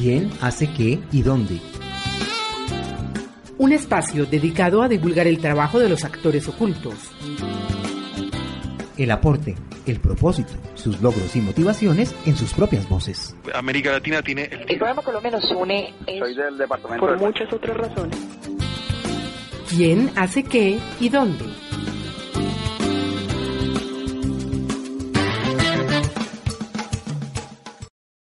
¿Quién hace qué y dónde? Un espacio dedicado a divulgar el trabajo de los actores ocultos. El aporte, el propósito, sus logros y motivaciones en sus propias voces. América Latina tiene el... El programa Colombia nos une es Soy del departamento por de- muchas otras razones. ¿Quién hace qué y dónde?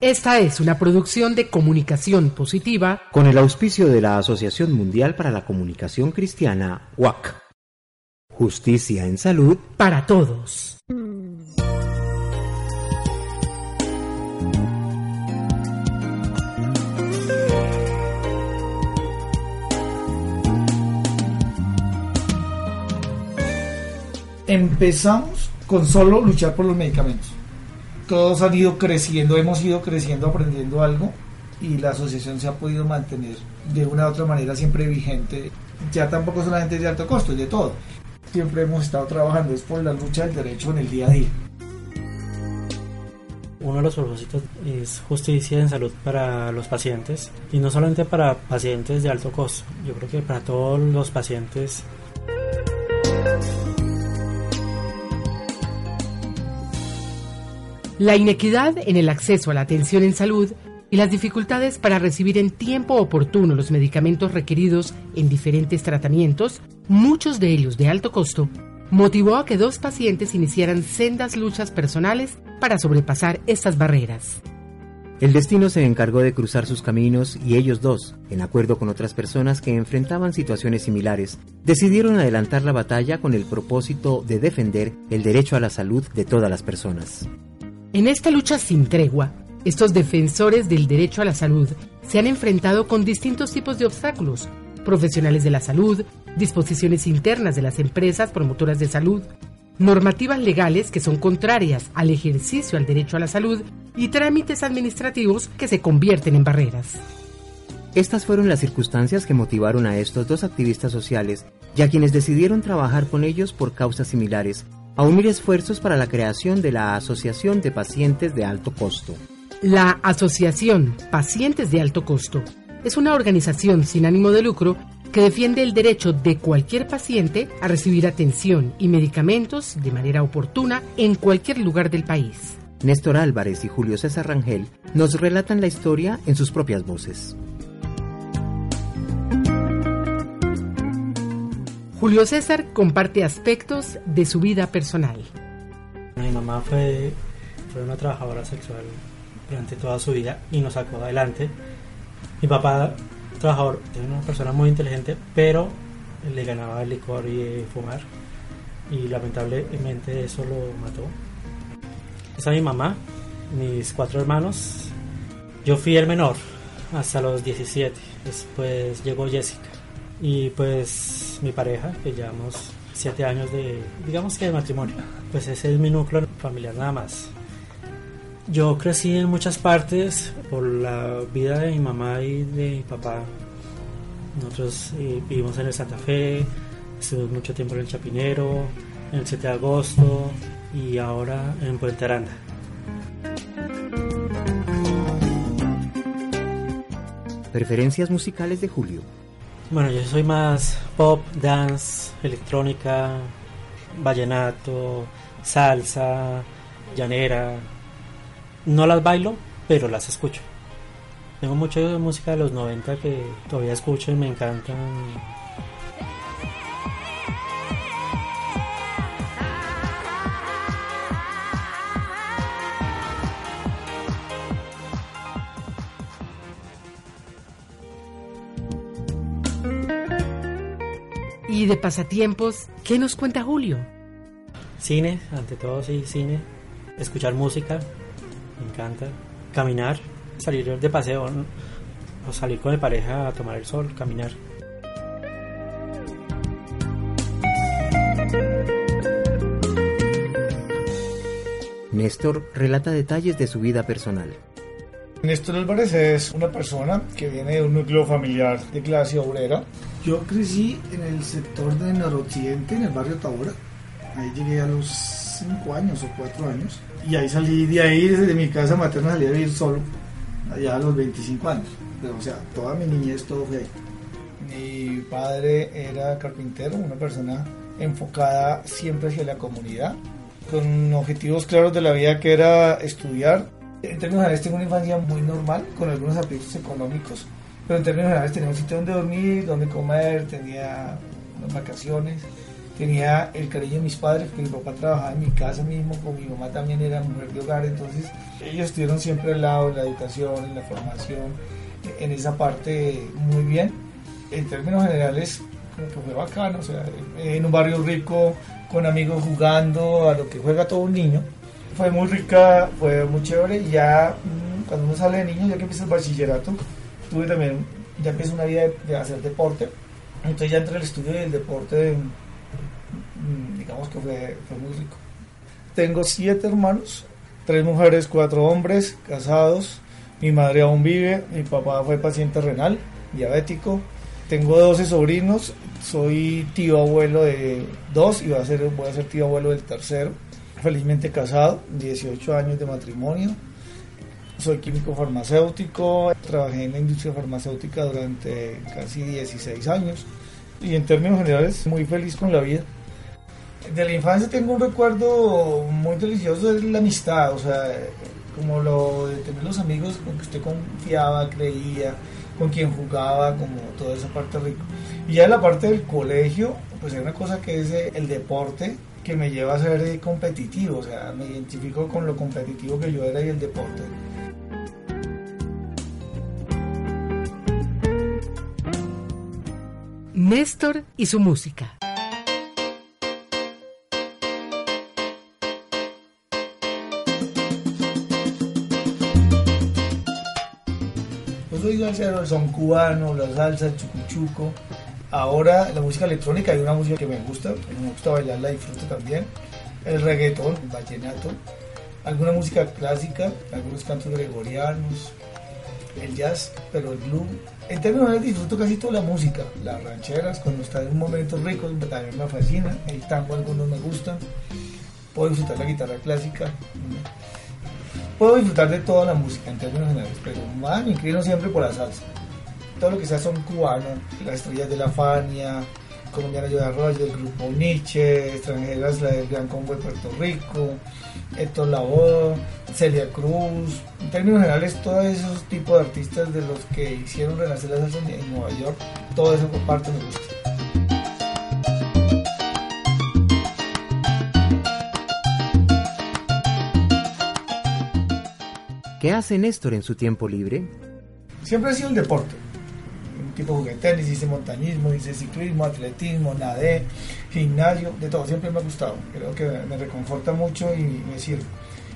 Esta es una producción de comunicación positiva Con el auspicio de la Asociación Mundial para la Comunicación Cristiana, WAC. Justicia en salud. para todos. Empezamos con solo luchar por los medicamentos. Todos han ido creciendo, hemos ido creciendo, aprendiendo algo y la asociación se ha podido mantener de una u otra manera siempre vigente. Ya tampoco solamente de alto costo, es de todo. Siempre hemos estado trabajando es por la lucha del derecho en el día a día. Uno de los propósitos es justicia en salud para los pacientes y no solamente para pacientes de alto costo, yo creo que para todos los pacientes La inequidad en el acceso a la atención en salud y las dificultades para recibir en tiempo oportuno los medicamentos requeridos en diferentes tratamientos, muchos de ellos de alto costo, motivó a que dos pacientes iniciaran sendas luchas personales para sobrepasar estas barreras. El destino se encargó de cruzar sus caminos y ellos dos, en acuerdo con otras personas que enfrentaban situaciones similares, decidieron adelantar la batalla con el propósito de defender el derecho a la salud de todas las personas. En esta lucha sin tregua, estos defensores del derecho a la salud se han enfrentado con distintos tipos de obstáculos, profesionales de la salud, disposiciones internas de las empresas promotoras de salud, normativas legales que son contrarias al ejercicio al derecho a la salud y trámites administrativos que se convierten en barreras. Estas fueron las circunstancias que motivaron a estos dos activistas sociales y a quienes decidieron trabajar con ellos por causas similares, a unir esfuerzos para la creación de la Asociación de Pacientes de Alto Costo. La Asociación Pacientes de Alto Costo es una organización sin ánimo de lucro que defiende el derecho de cualquier paciente a recibir atención y medicamentos de manera oportuna en cualquier lugar del país. Néstor Álvarez y Julio César Rangel nos relatan la historia en sus propias voces. Julio César comparte aspectos de su vida personal. mi mamá fue, fue una trabajadora sexual durante toda su vida y nos sacó adelante. Mi papá, trabajador, era una persona muy inteligente, pero le ganaba el licor y fumar y lamentablemente eso lo mató. Esa es mi mamá, mis cuatro hermanos. Yo fui el menor hasta los 17. Después llegó Jessica. Y pues mi pareja, que llevamos siete años de, digamos que de matrimonio. Pues ese es mi núcleo familiar nada más. Yo crecí en muchas partes por la vida de mi mamá y de mi papá. Nosotros eh, vivimos en el Santa Fe, estuvimos mucho tiempo en el Chapinero, en el 7 de agosto y ahora en Puente Aranda. Preferencias musicales de Julio. Bueno, yo soy más pop, dance, electrónica, vallenato, salsa, llanera. No las bailo, pero las escucho. Tengo mucha música de los 90 que todavía escucho y me encantan. De pasatiempos, ¿qué nos cuenta Julio? Cine, ante todo sí, cine. Escuchar música, me encanta. Caminar, salir de paseo ¿no? o salir con mi pareja a tomar el sol, caminar. Néstor relata detalles de su vida personal. Néstor Álvarez es una persona que viene de un núcleo familiar de clase obrera. Yo crecí en el sector de noroccidente, en el barrio Tabora. Ahí llegué a los 5 años o 4 años. Y ahí salí de ahí, desde mi casa materna, salí a vivir solo. allá a los 25 años. Pero, o sea, toda mi niñez todo fue ahí. Mi padre era carpintero, una persona enfocada siempre hacia la comunidad, con objetivos claros de la vida que era estudiar. En términos generales tengo una infancia muy normal, con algunos aprietos económicos, pero en términos generales tenía un sitio donde dormir, donde comer, tenía unas vacaciones, tenía el cariño de mis padres, que mi papá trabajaba en mi casa mismo, con mi mamá también era mujer de hogar, entonces ellos estuvieron siempre al lado en la educación, en la formación, en esa parte muy bien. En términos generales, como que fue bacano, o sea, en un barrio rico, con amigos jugando, a lo que juega todo un niño. Fue muy rica, fue muy chévere ya mm, cuando uno sale de niño, ya que empieza el bachillerato, tuve también, ya empecé una vida de, hacer deporte, entonces ya entre el estudio del deporte, mm, digamos que fue, fue muy rico. Tengo siete hermanos, tres mujeres, cuatro hombres, casados. Mi madre aún vive, mi papá fue paciente renal, diabético. Tengo 12 sobrinos, soy tío abuelo de dos y voy a ser, voy a ser tío abuelo del tercero. Felizmente casado, 18 años de matrimonio. Soy químico farmacéutico, trabajé en la industria farmacéutica durante casi 16 años y en términos generales muy feliz con la vida. De la infancia tengo un recuerdo muy delicioso de la amistad, o sea, como lo de tener los amigos con que usted confiaba, creía, con quien jugaba, como toda esa parte rica. Y ya la parte del colegio, pues hay una cosa que es eh, el deporte que me lleva a ser eh, competitivo, o sea, me identifico con lo competitivo que yo era y el deporte. Néstor y su música. Pues soy salsero, el son cubano, la salsa, el chucuchuco. Ahora la música electrónica, hay una música que me gusta, me gusta bailar, la disfruto también. El reggaetón, el vallenato, alguna música clásica, algunos cantos gregorianos, el jazz, pero el blues. En términos generales disfruto casi toda la música, las rancheras, cuando está en un momento rico, también me fascina, el tango algunos me gustan, puedo disfrutar la guitarra clásica, puedo disfrutar de toda la música en términos generales, pero más me inclino siempre por la salsa. Todo lo que sea son cubanos, las estrellas de la Fania, colombiana de Arroyo, el grupo Nietzsche, extranjeras, la del Gran Combo de Puerto Rico, Héctor Lavoe, Celia Cruz, en términos generales todos esos tipos de artistas de los que hicieron renacer la salsa en, Nueva York, todo eso por parte me gusta. ¿Qué hace Néstor en su tiempo libre? Siempre ha sido el deporte. Tipo jugué tenis, hice montañismo, hice ciclismo, atletismo, nadé, gimnasio, de todo. Siempre me ha gustado. Creo que me reconforta mucho y me sirve.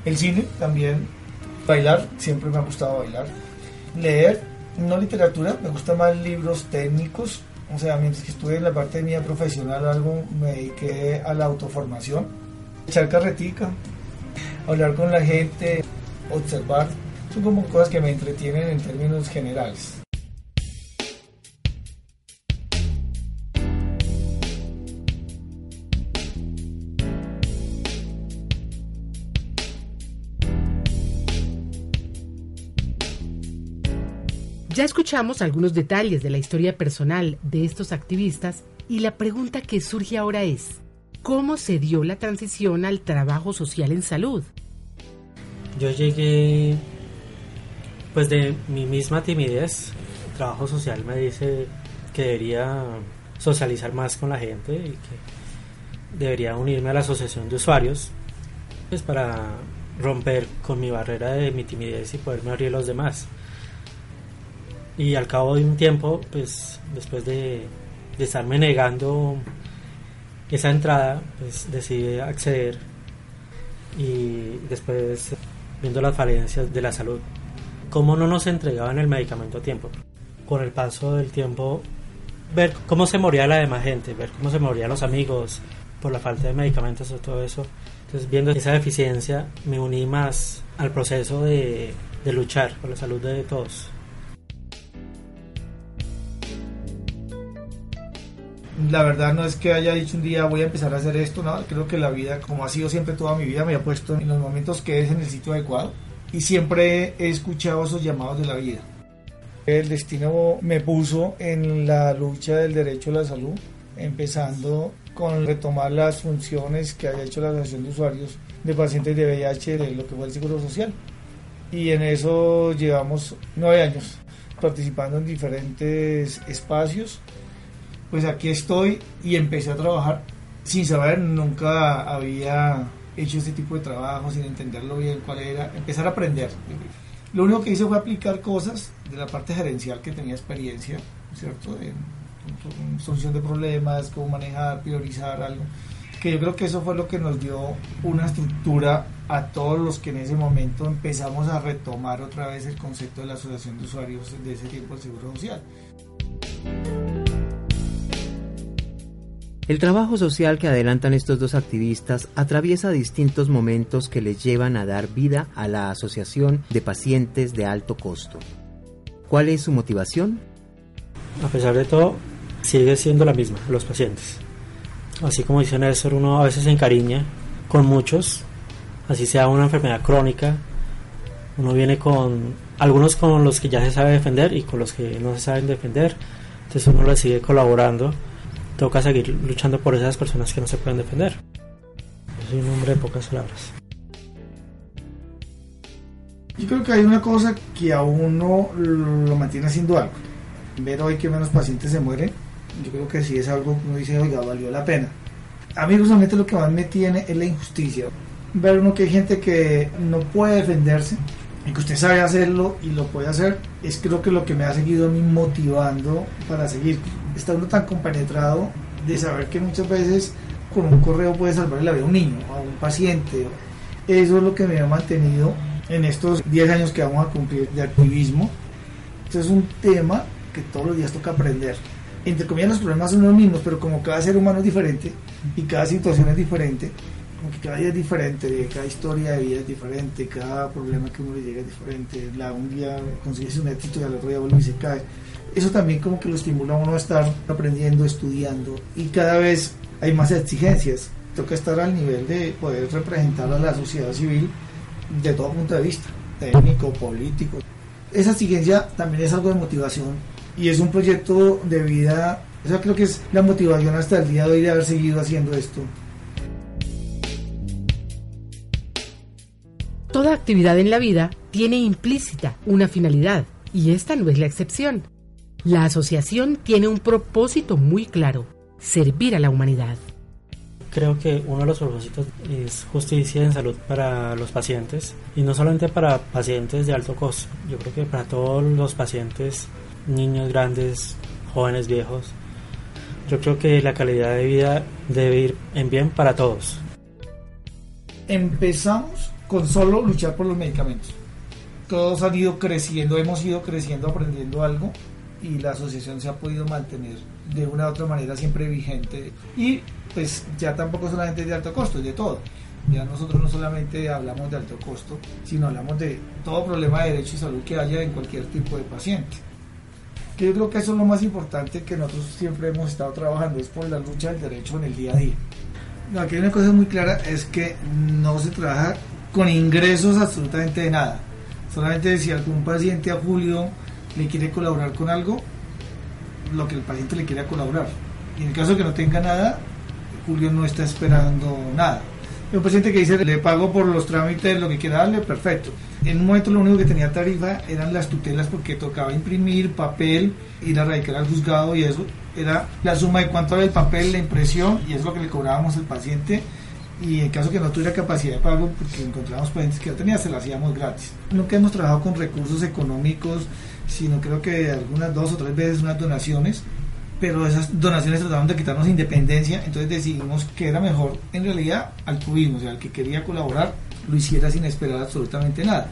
El cine también, bailar, siempre me ha gustado bailar. Leer, no literatura, me gustan más libros técnicos. O sea, mientras que estuve en la parte mía profesional, algo me dediqué a la autoformación. Echar carretica, hablar con la gente, observar, son como cosas que me entretienen en términos generales. Ya escuchamos algunos detalles de la historia personal de estos activistas y la pregunta que surge ahora es, ¿cómo se dio la transición al trabajo social en salud? Yo llegué pues de mi misma timidez. El trabajo social me dice que debería socializar más con la gente y que debería unirme a la asociación de usuarios pues para romper con mi barrera de mi timidez y poderme abrir a los demás. Y al cabo de un tiempo, pues después de, de estarme negando esa entrada, pues decidí acceder y después viendo las falencias de la salud, cómo no nos entregaban el medicamento a tiempo. Con el paso del tiempo, ver cómo se moría la demás gente, ver cómo se morían los amigos por la falta de medicamentos o todo eso. Entonces, viendo esa deficiencia, me uní más al proceso de, de luchar por la salud de todos. La verdad no es que haya dicho un día voy a empezar a hacer esto, no, creo que la vida, como ha sido siempre toda mi vida, me ha puesto en los momentos que es en el sitio adecuado. y siempre he escuchado esos llamados de la vida. El destino me puso en la lucha del derecho a la salud, empezando con retomar las funciones que había hecho la Asociación de Usuarios de Pacientes de VIH de lo que fue el Seguro Social. Y en eso llevamos nueve años participando en diferentes espacios. Pues aquí estoy y empecé a trabajar sin saber, nunca había hecho este tipo de trabajo, sin entenderlo bien cuál era, empezar a aprender. Lo único que hice fue aplicar cosas de la parte gerencial que tenía experiencia, ¿cierto? En, solución de problemas, cómo manejar, priorizar algo. Que yo creo que eso fue lo que nos dio una estructura a todos los que en ese momento empezamos a retomar otra vez el concepto de la asociación de usuarios de ese tiempo del Seguro Social. El trabajo social que adelantan estos dos activistas atraviesa distintos momentos que les llevan a dar vida a la Asociación de Pacientes de Alto Costo. ¿Cuál es su motivación? A pesar de todo, sigue siendo la misma, los pacientes. Así como dice Néstor, uno a veces se encariña con muchos, así sea una enfermedad crónica, uno viene con algunos con los que ya se sabe defender y con los que no se saben defender, entonces uno le sigue colaborando toca seguir luchando por esas personas que no se pueden defender. Yo soy un hombre de pocas palabras. Yo creo que hay una cosa que a uno lo mantiene haciendo algo. Ver hoy que menos pacientes se mueren, yo creo que sí es algo que uno dice, oiga, valió la pena. A mí justamente lo que más me tiene es la injusticia. Ver uno que hay gente que no puede defenderse y que usted sabe hacerlo y lo puede hacer, es creo que lo que me ha seguido a mí motivando para seguir. Está uno tan compenetrado de saber que muchas veces con un correo puede salvar la vida a un niño, a un paciente. Eso es lo que me ha mantenido en estos 10 años que vamos a cumplir de activismo. Esto es un tema que todos los días toca aprender. Entre comillas los problemas son los mismos, pero como cada ser humano es diferente y cada situación es diferente, cada día es diferente, cada historia de vida es diferente, cada problema que uno le llega es diferente. La, un día consigues un éxito y al otro día vuelve y se cae. Eso también como que lo estimula a uno a estar aprendiendo, estudiando y cada vez hay más exigencias. Toca estar al nivel de poder representar a la sociedad civil de todo punto de vista, técnico, político. Esa exigencia también es algo de motivación y es un proyecto de vida. Esa creo que es la motivación hasta el día de hoy de haber seguido haciendo esto. Toda actividad en la vida tiene implícita una finalidad, y esta no es la excepción. La asociación tiene un propósito muy claro, servir a la humanidad. Creo que uno de los propósitos es justicia en salud para los pacientes, y no solamente para pacientes de alto costo, yo creo que para todos los pacientes, niños grandes, jóvenes, viejos. Yo creo que la calidad de vida debe ir en bien para todos. Empezamos con solo luchar por los medicamentos. Todos han ido creciendo, hemos ido creciendo, aprendiendo algo y la asociación se ha podido mantener de una u otra manera siempre vigente y pues ya tampoco solamente de alto costo, es de todo. Ya nosotros no solamente hablamos de alto costo, sino hablamos de todo problema de derecho y salud que haya en cualquier tipo de paciente. Que yo creo que eso es lo más importante que nosotros siempre hemos estado trabajando, es por la lucha del derecho en el día a día. Aquí hay una cosa muy clara, es que no se trabaja con ingresos absolutamente de nada. Solamente si algún paciente a Julio le quiere colaborar con algo, lo que el paciente le quiera colaborar. Y en el caso que no tenga nada, Julio no está esperando nada. Un paciente que dice, le pago por los trámites, lo que quiera darle, perfecto. En un momento lo único que tenía tarifa eran las tutelas porque tocaba imprimir papel, ir a radicar al juzgado y eso era la suma de cuánto era el papel, la impresión y es lo que le cobrábamos al paciente y en caso que no tuviera capacidad de pago, porque encontramos pacientes que no tenía, se lo hacíamos gratis. Nunca hemos trabajado con recursos económicos, sino creo que algunas dos o tres veces unas donaciones, pero esas donaciones trataron de quitarnos independencia, entonces decidimos que era mejor en realidad altruismo, o sea, el que quería colaborar lo hiciera sin esperar absolutamente nada.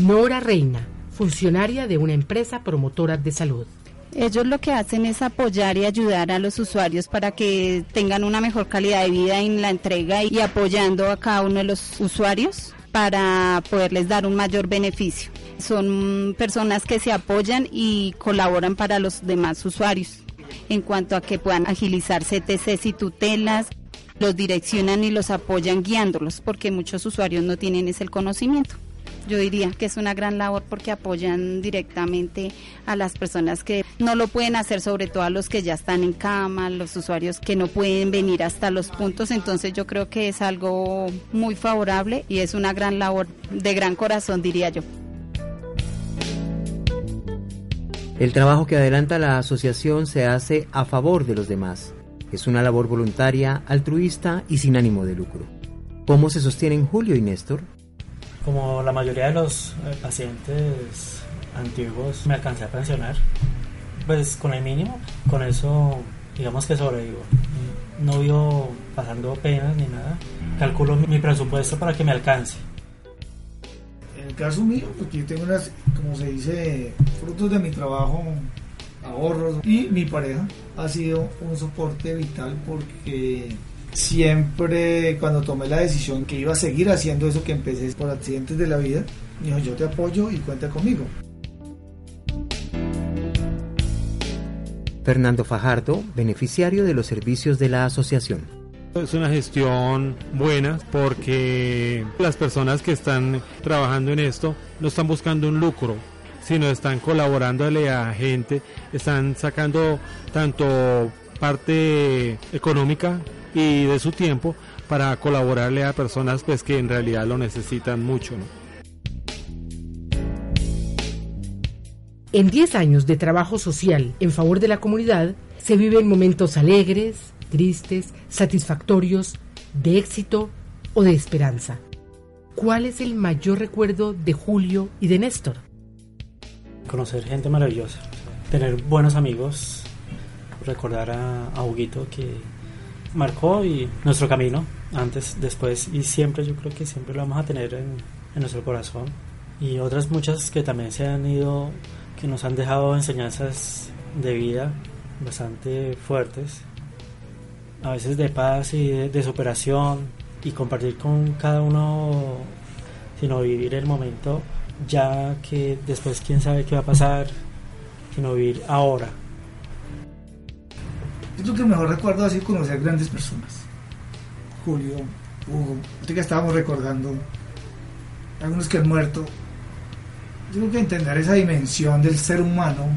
Nora Reina, funcionaria de una empresa promotora de salud. Ellos lo que hacen es apoyar y ayudar a los usuarios para que tengan una mejor calidad de vida en la entrega y apoyando a cada uno de los usuarios para poderles dar un mayor beneficio. Son personas que se apoyan y colaboran para los demás usuarios en cuanto a que puedan agilizar CTCs y tutelas. los direccionan y los apoyan guiándolos, porque muchos usuarios no tienen ese conocimiento. Yo diría que es una gran labor porque apoyan directamente a las personas que no lo pueden hacer, sobre todo a los que ya están en cama, los usuarios que no pueden venir hasta los puntos. Entonces yo creo que es algo muy favorable y es una gran labor de gran corazón, diría yo. El trabajo que adelanta la asociación se hace a favor de los demás. Es una labor voluntaria, altruista y sin ánimo de lucro. ¿Cómo se sostienen Julio y Néstor? Como la mayoría de los eh, pacientes antiguos me alcancé a pensionar, pues con el mínimo, con eso digamos que sobrevivo. No vivo pasando penas ni nada. Calculo mi presupuesto para que me alcance el caso mío, porque yo tengo unas, como se dice, frutos de mi trabajo, ahorros, y mi pareja ha sido un soporte vital porque siempre cuando tomé la decisión que iba a seguir haciendo eso que empecé por accidentes de la vida, dijo yo te apoyo y cuenta conmigo. Fernando Fajardo, beneficiario de los servicios de la asociación. Es una gestión buena porque las personas que están trabajando en esto no están buscando un lucro, sino están colaborándole a gente, están sacando tanto parte económica y de su tiempo para colaborarle a personas pues que en realidad lo necesitan mucho. En 10 años de trabajo social en favor de la comunidad, se viven momentos alegres, tristes, satisfactorios, de éxito o de esperanza. ¿Cuál es el mayor recuerdo de Julio y de Néstor? Conocer gente maravillosa, tener buenos amigos, recordar a, a Huguito que marcó y nuestro camino antes, después y siempre, yo creo que siempre lo vamos a tener en, en nuestro corazón. Y otras muchas que también se han ido, que nos han dejado enseñanzas de vida bastante fuertes a veces de paz y de, superación y compartir con cada uno, sino vivir el momento ya que después quién sabe qué va a pasar, sino vivir ahora. Yo creo que mejor recuerdo así conocer grandes personas. Julio, Hugo, que estábamos recordando, algunos que han muerto. Yo creo que entender esa dimensión del ser humano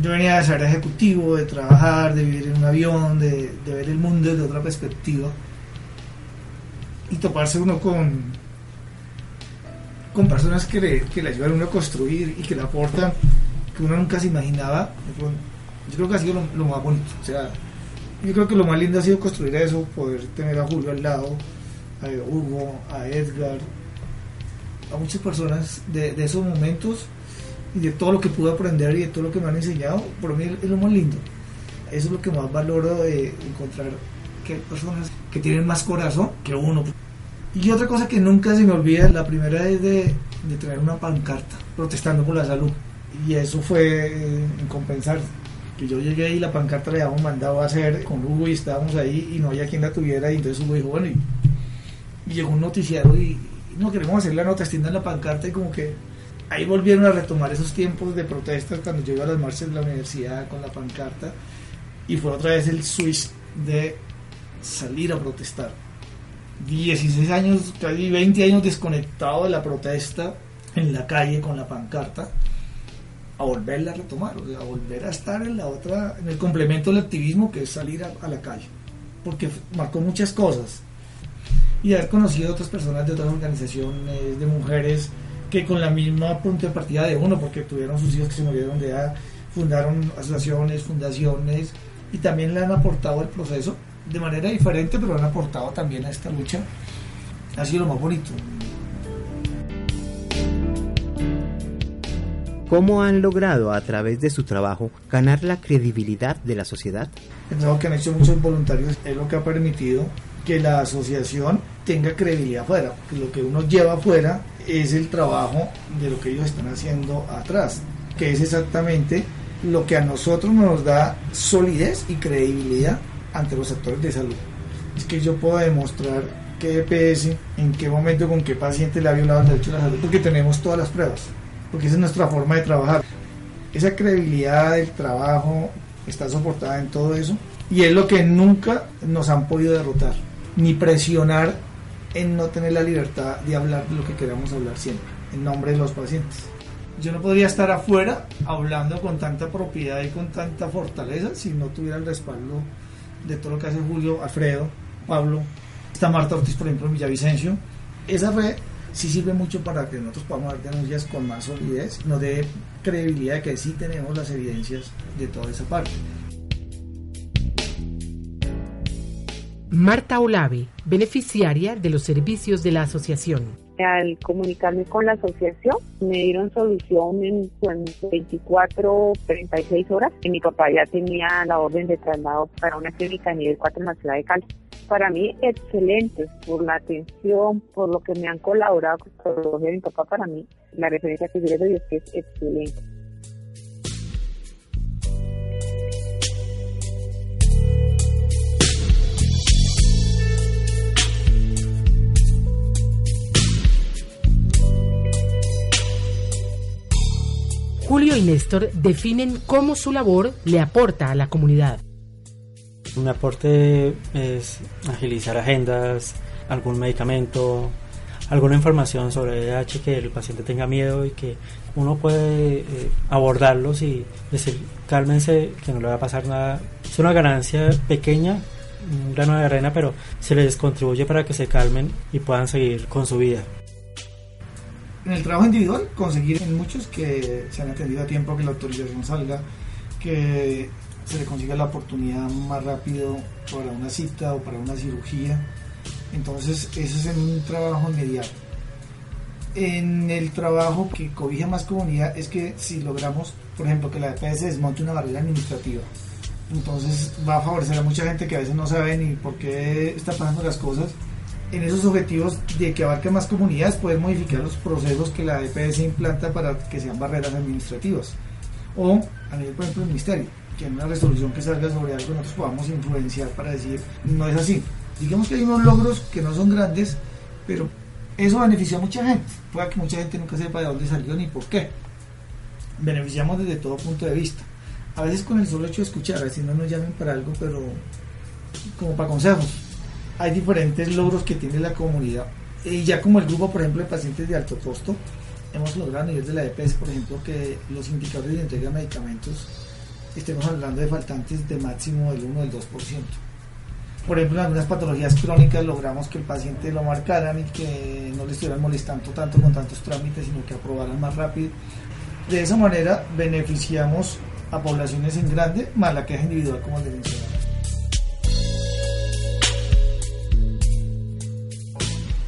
yo venía de ser ejecutivo, de trabajar, de vivir en un avión, de, ver el mundo desde otra perspectiva. Y toparse uno con, con personas que le, que le ayudan a uno a construir y que le aportan que uno nunca se imaginaba. Yo creo que ha sido lo, más bonito. O sea, yo creo que lo más lindo ha sido construir eso, poder tener a Julio al lado, a Hugo, a Edgar, a muchas personas de, esos momentos y de todo lo que pude aprender y de todo lo que me han enseñado, por mí es lo más lindo. Eso es lo que más valoro de encontrar que hay personas que tienen más corazón que uno. Y otra cosa que nunca se me olvida, la primera es de, de tener una pancarta protestando por la salud. Y eso fue en compensar. Yo llegué y la pancarta le habíamos mandado a hacer con Hugo y estábamos ahí y no había quien la tuviera. Y entonces Hugo dijo, bueno, y, llegó un noticiero y, no queremos hacer la nota, extiendan la pancarta y como que ahí volvieron a retomar esos tiempos de protestas cuando yo iba a las marchas de la universidad con la pancarta y fue otra vez el switch de salir a protestar. 16 años, casi 20 años desconectado de la protesta en la calle con la pancarta a volverla a retomar, o sea, a volver a estar en la otra, en el complemento del activismo que es salir a, la calle, porque marcó muchas cosas y haber conocido otras personas de otras organizaciones, de mujeres, que con la misma punto de partida de uno, porque tuvieron sus hijos que se murieron de edad, fundaron asociaciones, fundaciones y también le han aportado el proceso de manera diferente, pero han aportado también a esta lucha. Ha sido lo más bonito. ¿Cómo han logrado a través de su trabajo ganar la credibilidad de la sociedad? El trabajo que han hecho muchos voluntarios es lo que ha permitido que la asociación tenga credibilidad afuera, lo que uno lleva afuera es el trabajo de lo que ellos están haciendo atrás, que es exactamente lo que a nosotros nos da solidez y credibilidad ante los sectores de salud. Es que yo puedo demostrar qué EPS, en qué momento, con qué paciente le ha violado el derecho a la salud, porque tenemos todas las pruebas, porque esa es nuestra forma de trabajar. Esa credibilidad del trabajo está soportada en todo eso Y es lo que nunca nos han podido derrotar, ni presionar en no tener la libertad de hablar lo que queramos hablar siempre, en nombre de los pacientes. Yo no podría estar afuera hablando con tanta propiedad y con tanta fortaleza si no tuviera el respaldo de todo lo que hace Julio, Alfredo, Pablo, está Marta Ortiz, por ejemplo, en Villavicencio. Esa red sí sirve mucho para que nosotros podamos dar denuncias con más solidez, nos dé credibilidad de que sí tenemos las evidencias de toda esa parte. Marta Olave, beneficiaria de los servicios de la asociación. Al comunicarme con la asociación, me dieron solución en, 24, 36 horas. Y mi papá ya tenía la orden de traslado para una clínica nivel 4 en la ciudad de Cali. Para mí, excelente, por la atención, por lo que me han colaborado con de mi papá, para mí, la referencia que yo les doy es que es excelente. Julio y Néstor definen cómo su labor le aporta a la comunidad. Un aporte es agilizar agendas, algún medicamento, alguna información sobre VIH que el paciente tenga miedo y que uno puede eh, abordarlos y decir, cálmense, que no le va a pasar nada. Es una ganancia pequeña, un grano de arena, pero se les contribuye para que se calmen y puedan seguir con su vida en el trabajo individual conseguir en muchos que se han atendido a tiempo, que la autorización salga, que se le consiga la oportunidad más rápido para una cita o para una cirugía. Entonces, eso es en un trabajo inmediato. En el trabajo que cobija más comunidad es que si logramos, por ejemplo, que la EPS desmonte una barrera administrativa, entonces va a favorecer a mucha gente que a veces no sabe ni por qué está pasando las cosas en esos objetivos de que abarque más comunidades, poder modificar los procesos que la EPS implanta para que sean barreras administrativas. O a nivel, por ejemplo, del ministerio, que en una resolución que salga sobre algo nosotros podamos influenciar para decir, no es así. Digamos que hay unos logros que no son grandes, pero eso beneficia a mucha gente. Puede que mucha gente nunca sepa de dónde salió ni por qué. Beneficiamos desde todo punto de vista. A veces con el solo hecho de escuchar, a veces no nos llamen para algo, pero como para consejos hay diferentes logros que tiene la comunidad. Y ya como el grupo, por ejemplo, de pacientes de alto costo, hemos logrado a nivel de la EPS, por ejemplo, que los indicadores de entrega de medicamentos estemos hablando de faltantes de máximo del 1 o del 2%. Por ejemplo, en algunas patologías crónicas logramos que el paciente lo marcaran y que no le estuvieran molestando tanto con tantos trámites, sino que aprobaran más rápido. De esa manera beneficiamos a poblaciones en grande, más la queja individual, como les mencionaba.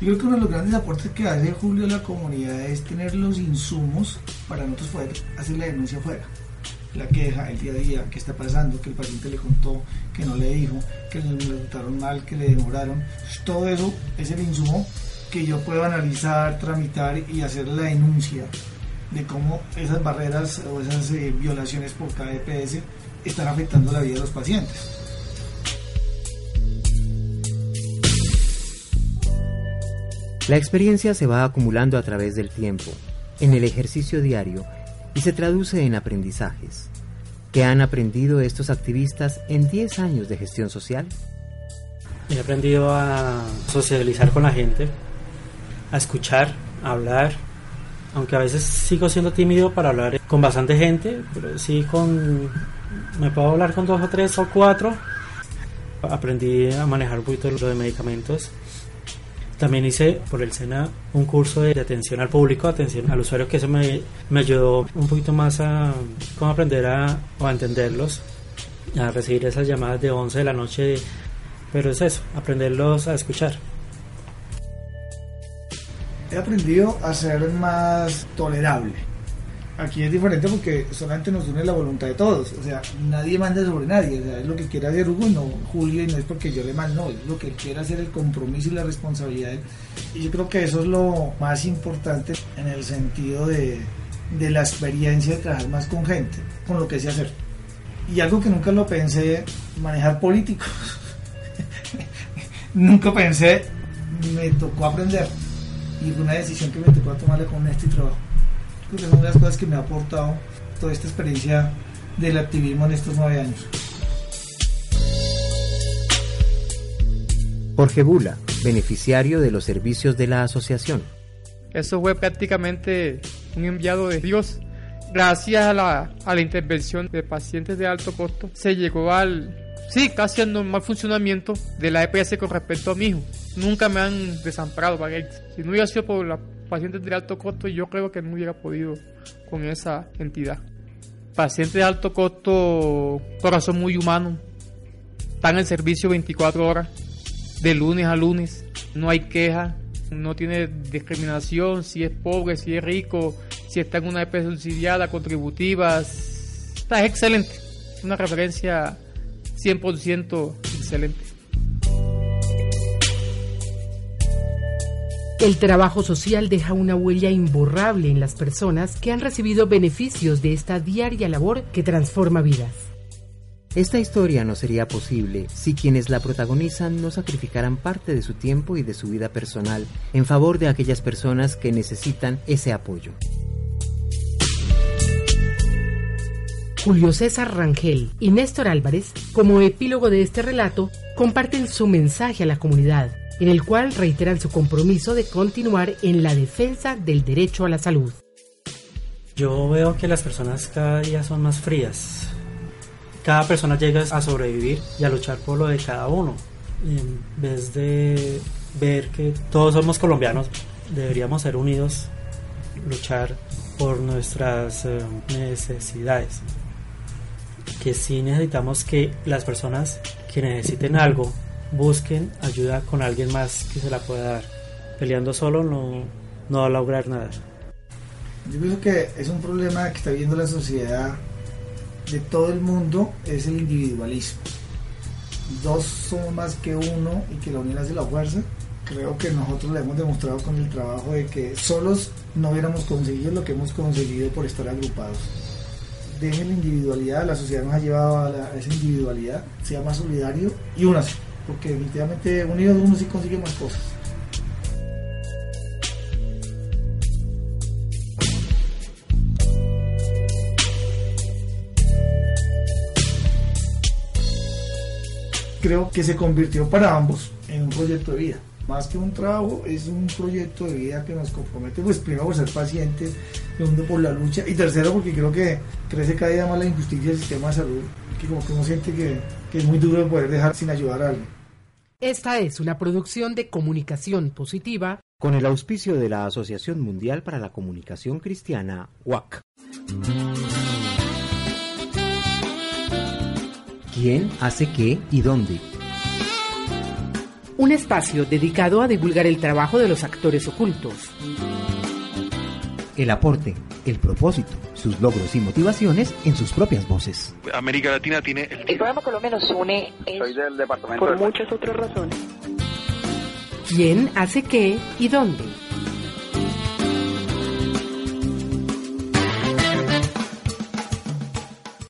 Yo creo que uno de los grandes aportes que hace Julio a la comunidad es tener los insumos para nosotros poder hacer la denuncia afuera. La queja, el día a día, qué está pasando, que el paciente le contó, que no le dijo, que le trataron mal, que le demoraron. todo eso es el insumo que yo puedo analizar, tramitar y hacer la denuncia de cómo esas barreras o esas eh, violaciones por KDPS están afectando la vida de los pacientes. La experiencia se va acumulando a través del tiempo, en el ejercicio diario, y se traduce en aprendizajes. ¿Qué han aprendido estos activistas en 10 años de gestión social? He aprendido a socializar con la gente, a escuchar, a hablar, aunque a veces sigo siendo tímido para hablar con bastante gente, pero sí con... me puedo hablar con dos o tres o cuatro. Aprendí a manejar un poquito lo de medicamentos también hice por el SENA un curso de atención al público, atención al usuario, que eso me, me ayudó un poquito más a cómo aprender a, entenderlos, a recibir esas llamadas de 11 de la noche. Pero es eso, aprenderlos a escuchar. He aprendido a ser más tolerable Aquí es diferente porque solamente nos une la voluntad de todos. O sea, nadie manda sobre nadie. O sea, es lo que quiere hacer Hugo, no Julio, y no es porque yo le mando, no, es lo que él quiere hacer, el compromiso y la responsabilidad. Y yo creo que eso es lo más importante en el sentido de, de la experiencia de trabajar más con gente, con lo que sé hacer. Y algo que nunca lo pensé, manejar políticos. nunca pensé, me tocó aprender. Y fue una decisión que me tocó tomarle con este trabajo que son las cosas que me ha aportado toda esta experiencia del activismo en estos nueve años. Jorge Bula, beneficiario de los servicios de la asociación. Eso fue prácticamente un enviado de Dios. Gracias a la, a la intervención de pacientes de alto costo, se llegó al, sí, casi al normal funcionamiento de la EPS con respecto a mi hijo. Nunca me han desamparado para Si no hubiera sido por los pacientes de alto costo, yo creo que no hubiera podido con esa entidad. Pacientes de alto costo, corazón muy humano, están en servicio 24 horas, de lunes a lunes, no hay queja, no tiene discriminación, si es pobre, si es rico, si está en una EPS subsidiada, contributiva, está excelente, una referencia 100% excelente. El trabajo social deja una huella imborrable en las personas que han recibido beneficios de esta diaria labor que transforma vidas. Esta historia no sería posible si quienes la protagonizan no sacrificaran parte de su tiempo y de su vida personal en favor de aquellas personas que necesitan ese apoyo. Julio César Rangel y Néstor Álvarez, como epílogo de este relato, comparten su mensaje a la comunidad, en el cual reiteran su compromiso de continuar en la defensa del derecho a la salud. Yo veo que las personas cada día son más frías, cada persona llega a sobrevivir y a luchar por lo de cada uno. en vez de ver que todos somos colombianos, deberíamos ser unidos, luchar por nuestras eh, necesidades. Que sí necesitamos que las personas que necesiten algo busquen ayuda con alguien más que se la pueda dar. Peleando solo no, no va a lograr nada. Yo pienso que es un problema que está viendo la sociedad de todo el mundo es el individualismo. Dos somos más que uno y que la unión hace la fuerza. Creo que nosotros le hemos demostrado con el trabajo de que solos no hubiéramos conseguido lo que hemos conseguido por estar agrupados. Dejen la individualidad, la sociedad nos ha llevado a, esa individualidad, sea más solidario y únase, porque definitivamente unidos uno sí consigue más cosas. creo que se convirtió para ambos en un proyecto de vida. Más que un trabajo, es un proyecto de vida que nos compromete, pues primero por ser pacientes, segundo por la lucha y tercero porque creo que crece cada día más la injusticia del sistema de salud, que como que uno siente que, que es muy duro poder dejar sin ayudar a alguien. Esta es una producción de comunicación positiva con el auspicio de la Asociación Mundial para la Comunicación Cristiana, WAC. ¿Quién hace qué y dónde? Un espacio dedicado a divulgar el trabajo de los actores ocultos. El aporte, el propósito, sus logros y motivaciones en sus propias voces. América Latina tiene... El, el programa Colombia nos une Soy del departamento por muchas otras razones. ¿Quién hace qué y dónde?